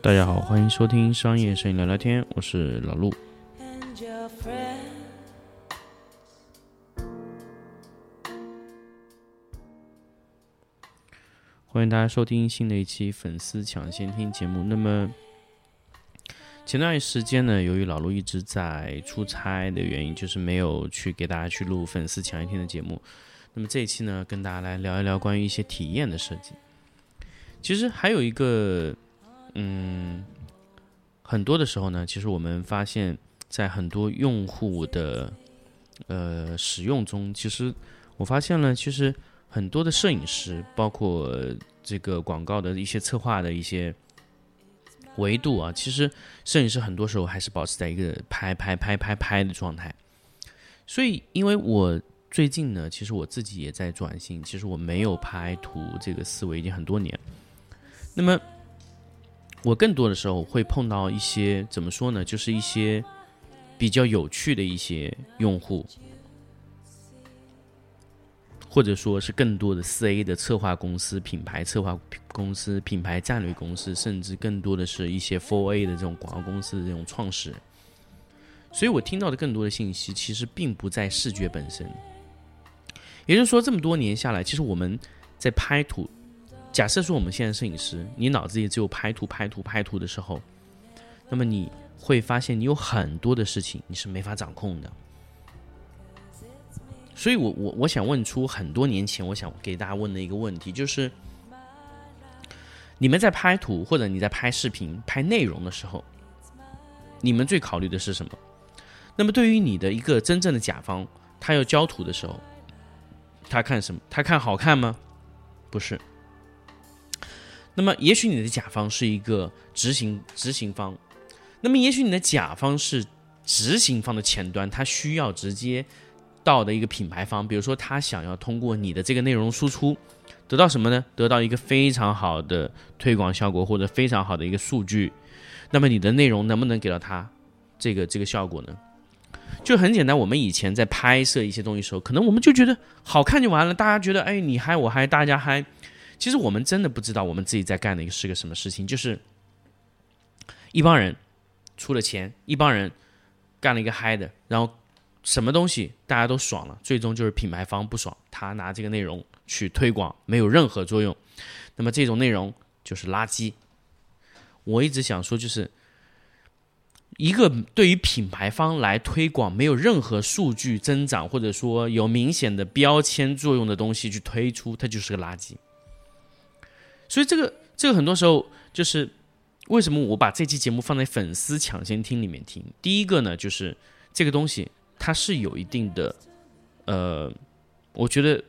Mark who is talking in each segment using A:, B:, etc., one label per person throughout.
A: 大家好，欢迎收听商业摄影聊聊天，我是老陆。欢迎大家收听新的一期粉丝抢先听节目。那么前段时间呢，由于老陆一直在出差的原因，就是没有去给大家去录粉丝抢先听的节目。那么这一期呢，跟大家来聊一聊关于一些体验的设计。其实还有一个，嗯，很多的时候呢，其实我们发现，在很多用户的呃使用中，其实我发现了，其实很多的摄影师，包括这个广告的一些策划的一些维度啊，其实摄影师很多时候还是保持在一个拍拍拍拍拍的状态。所以，因为我最近呢，其实我自己也在转型，其实我没有拍图这个思维已经很多年。那么，我更多的时候会碰到一些怎么说呢，就是一些比较有趣的一些用户，或者说是更多的四 A 的策划公司、品牌策划公司、品牌战略公司，甚至更多的是一些 Four A 的这种广告公司的这种创始人。所以我听到的更多的信息，其实并不在视觉本身。也就是说，这么多年下来，其实我们在拍图，假设说我们现在摄影师，你脑子里只有拍图、拍图、拍图的时候，那么你会发现你有很多的事情你是没法掌控的。所以我我我想问出很多年前我想给大家问的一个问题，就是你们在拍图或者你在拍视频、拍内容的时候，你们最考虑的是什么？那么对于你的一个真正的甲方，他要交图的时候，他看什么？他看好看吗？不是。那么也许你的甲方是一个执行执行方，那么也许你的甲方是执行方的前端，他需要直接到的一个品牌方，比如说他想要通过你的这个内容输出，得到什么呢？得到一个非常好的推广效果或者非常好的一个数据。那么你的内容能不能给到他这个这个效果呢？就很简单，我们以前在拍摄一些东西的时候，可能我们就觉得好看就完了，大家觉得哎你嗨我嗨大家嗨，其实我们真的不知道我们自己在干的一个是个什么事情，就是一帮人出了钱，一帮人干了一个嗨的，然后什么东西大家都爽了，最终就是品牌方不爽，他拿这个内容去推广没有任何作用，那么这种内容就是垃圾。我一直想说，就是一个对于品牌方来推广没有任何数据增长，或者说有明显的标签作用的东西去推出，它就是个垃圾。所以这个这个很多时候就是为什么我把这期节目放在粉丝抢先听里面听。第一个呢，就是这个东西它是有一定的，呃，我觉得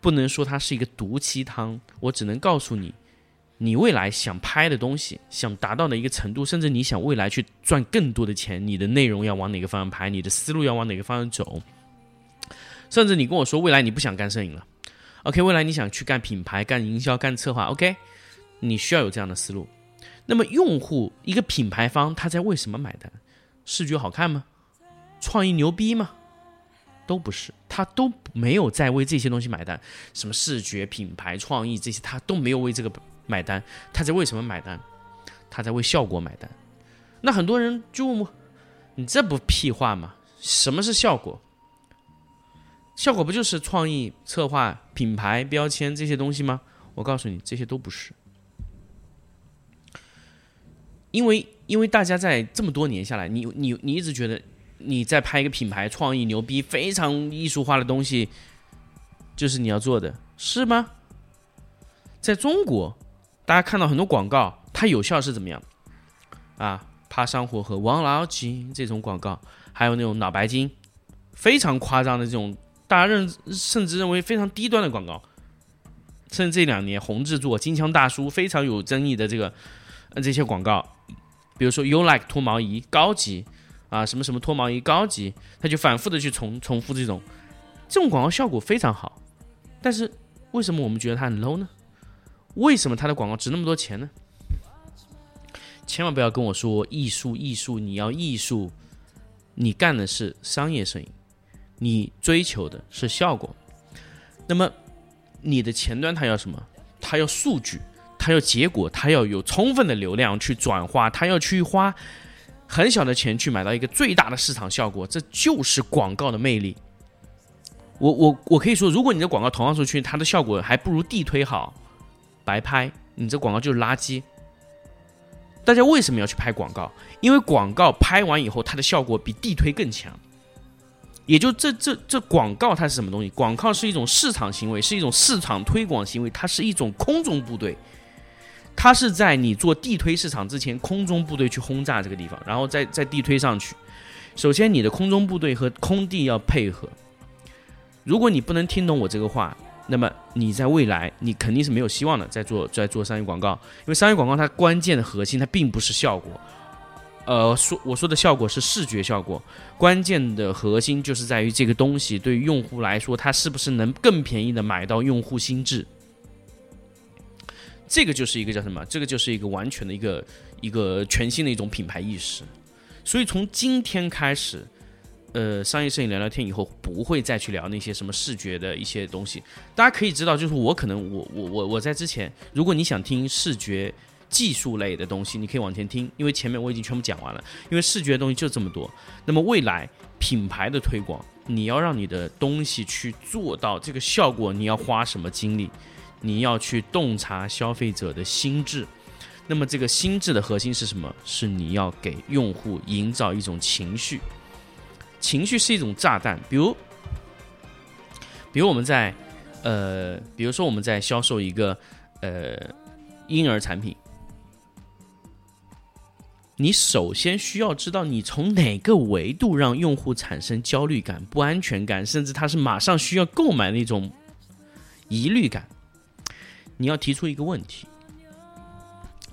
A: 不能说它是一个毒鸡汤，我只能告诉你，你未来想拍的东西，想达到的一个程度，甚至你想未来去赚更多的钱，你的内容要往哪个方向拍，你的思路要往哪个方向走，甚至你跟我说未来你不想干摄影了。OK，未来你想去干品牌、干营销、干策划，OK，你需要有这样的思路。那么，用户一个品牌方他在为什么买单？视觉好看吗？创意牛逼吗？都不是，他都没有在为这些东西买单。什么视觉、品牌、创意这些，他都没有为这个买单。他在为什么买单？他在为效果买单。那很多人就问我：“你这不屁话吗？什么是效果？”效果不就是创意、策划、品牌、标签这些东西吗？我告诉你，这些都不是。因为，因为大家在这么多年下来，你你你一直觉得你在拍一个品牌、创意牛逼、非常艺术化的东西，就是你要做的，是吗？在中国，大家看到很多广告，它有效是怎么样？啊，怕上火和王老吉这种广告，还有那种脑白金，非常夸张的这种。大家认甚至认为非常低端的广告，甚至这两年红制作、金枪大叔非常有争议的这个呃这些广告，比如说 You Like 脱毛仪高级啊，什么什么脱毛仪高级，他就反复的去重重复这种这种广告效果非常好，但是为什么我们觉得它很 low 呢？为什么它的广告值那么多钱呢？千万不要跟我说艺术艺术，你要艺术，你干的是商业摄影。你追求的是效果。那么你的前端它要什么？它要数据，它要结果，它要有充分的流量去转化，它要去花很小的钱去买到一个最大的市场效果，这就是广告的魅力。我我我可以说，如果你的广告投放出去，它的效果还不如地推好，白拍，你这广告就是垃圾。大家为什么要去拍广告？因为广告拍完以后，它的效果比地推更强。也就这这这广告它是什么东西？广告是一种市场行为，是一种市场推广行为，它是一种空中部队。它是在你做地推市场之前，空中部队去轰炸这个地方，然后再再地推上去。首先，你的空中部队和空地要配合。如果你不能听懂我这个话，那么你在未来你肯定是没有希望的，在做在做商业广告，因为商业广告它关键的核心它并不是效果，呃，说我说的效果是视觉效果，关键的核心就是在于这个东西对于用户来说，它是不是能更便宜的买到用户心智，这个就是一个叫什么？这个就是一个完全的一个一个全新的一种品牌意识，所以从今天开始。呃，商业摄影聊聊天以后，不会再去聊那些什么视觉的一些东西。大家可以知道，就是我可能我我我我在之前，如果你想听视觉技术类的东西，你可以往前听，因为前面我已经全部讲完了。因为视觉的东西就这么多。那么未来品牌的推广，你要让你的东西去做到这个效果，你要花什么精力？你要去洞察消费者的心智。那么这个心智的核心是什么？是你要给用户营造一种情绪。情绪是一种炸弹，比如，比如我们在，呃，比如说我们在销售一个呃婴儿产品，你首先需要知道你从哪个维度让用户产生焦虑感、不安全感，甚至他是马上需要购买那种疑虑感。你要提出一个问题，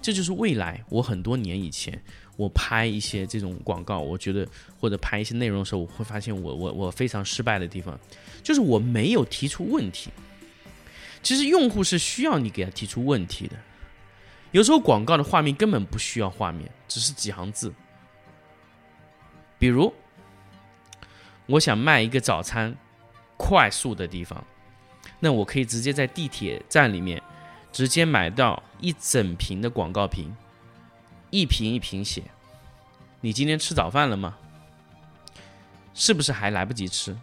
A: 这就是未来我很多年以前。我拍一些这种广告，我觉得或者拍一些内容的时候，我会发现我我我非常失败的地方，就是我没有提出问题。其实用户是需要你给他提出问题的。有时候广告的画面根本不需要画面，只是几行字。比如，我想卖一个早餐，快速的地方，那我可以直接在地铁站里面直接买到一整瓶的广告瓶。一瓶一瓶写，你今天吃早饭了吗？是不是还来不及吃？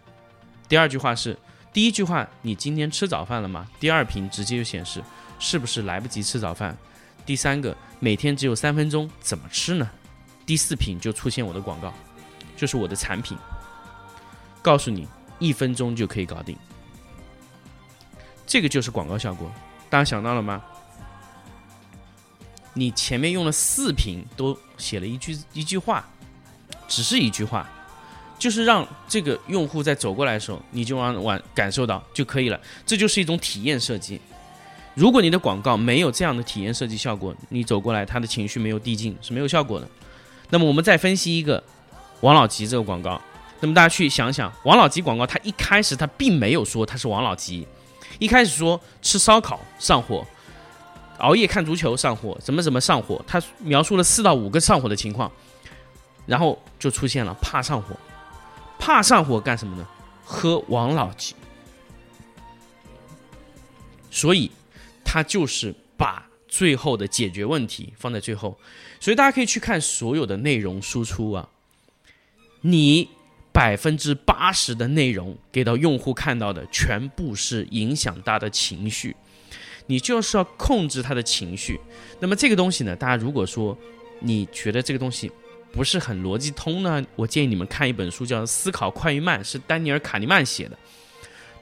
A: 第二句话是，第一句话你今天吃早饭了吗？第二瓶直接就显示是不是来不及吃早饭？第三个每天只有三分钟，怎么吃呢？第四瓶就出现我的广告，就是我的产品，告诉你一分钟就可以搞定，这个就是广告效果，大家想到了吗？你前面用了四瓶，都写了一句一句话，只是一句话，就是让这个用户在走过来的时候，你就让完感受到就可以了。这就是一种体验设计。如果你的广告没有这样的体验设计效果，你走过来他的情绪没有递进是没有效果的。那么我们再分析一个王老吉这个广告，那么大家去想想，王老吉广告他一开始他并没有说他是王老吉，一开始说吃烧烤上火。熬夜看足球上火，怎么怎么上火？他描述了四到五个上火的情况，然后就出现了怕上火，怕上火干什么呢？喝王老吉。所以他就是把最后的解决问题放在最后。所以大家可以去看所有的内容输出啊，你百分之八十的内容给到用户看到的，全部是影响他的情绪。你就是要控制他的情绪，那么这个东西呢？大家如果说你觉得这个东西不是很逻辑通呢，我建议你们看一本书，叫《思考快与慢》，是丹尼尔·卡尼曼写的。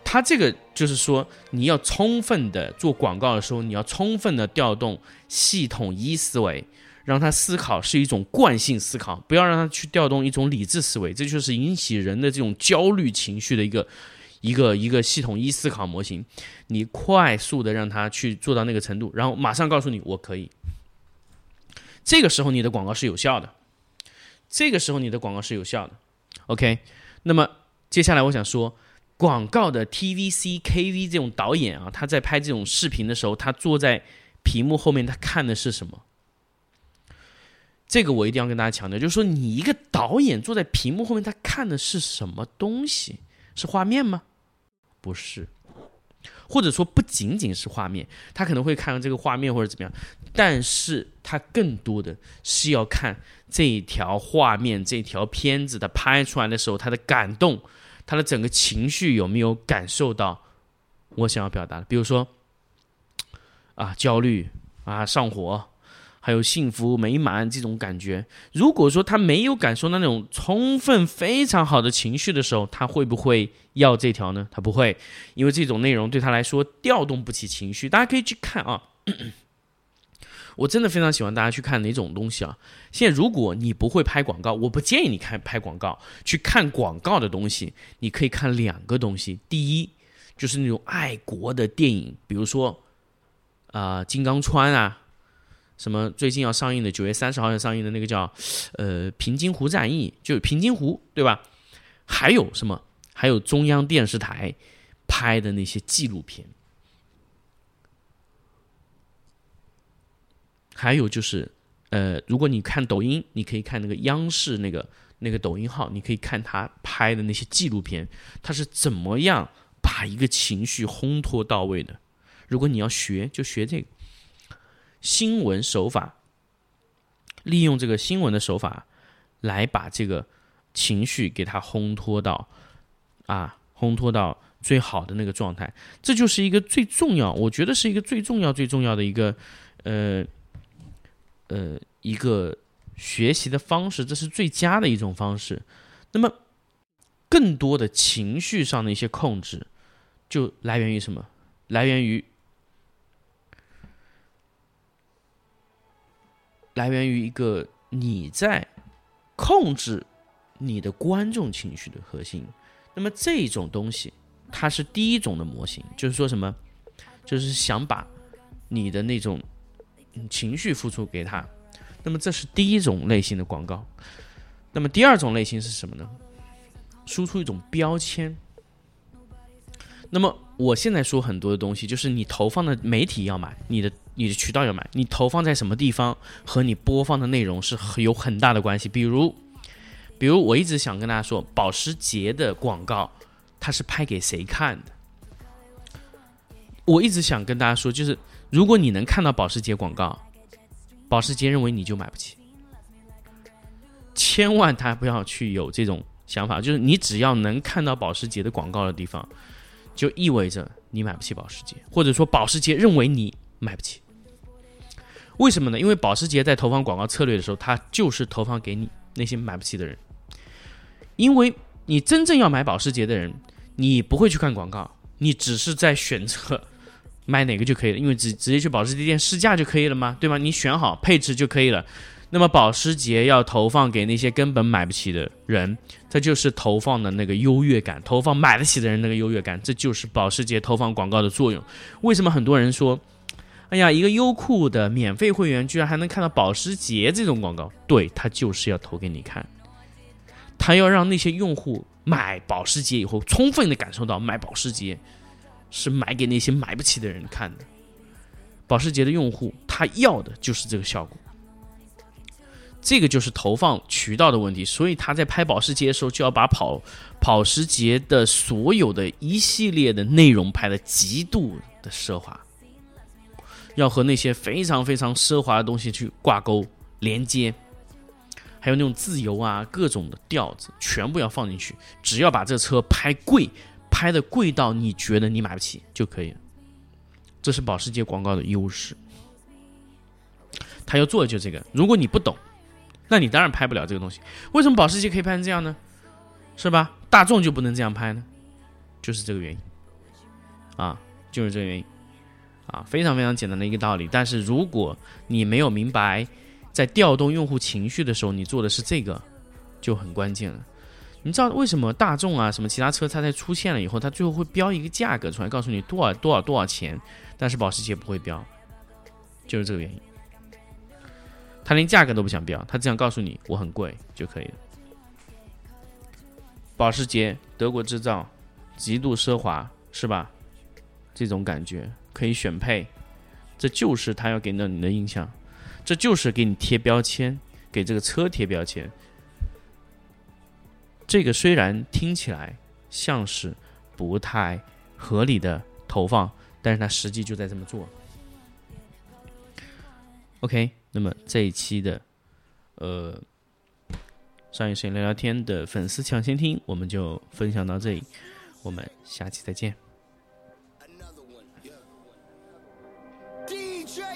A: 他这个就是说，你要充分的做广告的时候，你要充分的调动系统一思维，让他思考是一种惯性思考，不要让他去调动一种理智思维，这就是引起人的这种焦虑情绪的一个。一个一个系统一思考模型，你快速的让他去做到那个程度，然后马上告诉你我可以。这个时候你的广告是有效的，这个时候你的广告是有效的。OK，那么接下来我想说，广告的 TVC、KV 这种导演啊，他在拍这种视频的时候，他坐在屏幕后面，他看的是什么？这个我一定要跟大家强调，就是说你一个导演坐在屏幕后面，他看的是什么东西？是画面吗？不是，或者说不仅仅是画面，他可能会看到这个画面或者怎么样，但是他更多的是要看这一条画面、这条片子的拍出来的时候，他的感动，他的整个情绪有没有感受到我想要表达的，比如说啊焦虑啊上火。还有幸福美满这种感觉。如果说他没有感受到那种充分、非常好的情绪的时候，他会不会要这条呢？他不会，因为这种内容对他来说调动不起情绪。大家可以去看啊，我真的非常喜欢大家去看哪种东西啊。现在如果你不会拍广告，我不建议你看拍广告。去看广告的东西，你可以看两个东西。第一，就是那种爱国的电影，比如说啊，金刚川啊。什么最近要上映的九月三十号要上映的那个叫，呃，平津湖战役，就平津湖，对吧？还有什么？还有中央电视台拍的那些纪录片，还有就是，呃，如果你看抖音，你可以看那个央视那个那个抖音号，你可以看他拍的那些纪录片，他是怎么样把一个情绪烘托到位的。如果你要学，就学这个。新闻手法，利用这个新闻的手法，来把这个情绪给它烘托到啊，烘托到最好的那个状态。这就是一个最重要，我觉得是一个最重要、最重要的一个呃呃一个学习的方式，这是最佳的一种方式。那么，更多的情绪上的一些控制，就来源于什么？来源于。来源于一个你在控制你的观众情绪的核心，那么这种东西它是第一种的模型，就是说什么，就是想把你的那种情绪付出给他，那么这是第一种类型的广告。那么第二种类型是什么呢？输出一种标签。那么我现在说很多的东西，就是你投放的媒体要买你的。你的渠道要买，你投放在什么地方和你播放的内容是有很大的关系。比如，比如我一直想跟大家说，保时捷的广告它是拍给谁看的？我一直想跟大家说，就是如果你能看到保时捷广告，保时捷认为你就买不起。千万他不要去有这种想法，就是你只要能看到保时捷的广告的地方，就意味着你买不起保时捷，或者说保时捷认为你买不起。为什么呢？因为保时捷在投放广告策略的时候，它就是投放给你那些买不起的人。因为你真正要买保时捷的人，你不会去看广告，你只是在选择买哪个就可以了，因为直直接去保时捷店试驾就可以了嘛，对吗？你选好配置就可以了。那么保时捷要投放给那些根本买不起的人，这就是投放的那个优越感，投放买得起的人那个优越感，这就是保时捷投放广告的作用。为什么很多人说？哎呀，一个优酷的免费会员居然还能看到保时捷这种广告，对他就是要投给你看，他要让那些用户买保时捷以后，充分的感受到买保时捷是买给那些买不起的人看的。保时捷的用户他要的就是这个效果，这个就是投放渠道的问题，所以他在拍保时捷的时候就要把跑保时捷的所有的一系列的内容拍的极度的奢华。要和那些非常非常奢华的东西去挂钩连接，还有那种自由啊，各种的调子全部要放进去。只要把这车拍贵，拍的贵到你觉得你买不起就可以了。这是保时捷广告的优势。他要做的就这个。如果你不懂，那你当然拍不了这个东西。为什么保时捷可以拍成这样呢？是吧？大众就不能这样拍呢？就是这个原因。啊，就是这个原因。啊，非常非常简单的一个道理。但是如果你没有明白，在调动用户情绪的时候，你做的是这个，就很关键了。你知道为什么大众啊，什么其他车它在出现了以后，它最后会标一个价格出来，告诉你多少多少多少钱，但是保时捷不会标，就是这个原因。他连价格都不想标，他只想告诉你我很贵就可以了。保时捷德国制造，极度奢华，是吧？这种感觉。可以选配，这就是他要给到你的印象，这就是给你贴标签，给这个车贴标签。这个虽然听起来像是不太合理的投放，但是他实际就在这么做。OK，那么这一期的呃商业摄影聊聊天的粉丝抢先听，我们就分享到这里，我们下期再见。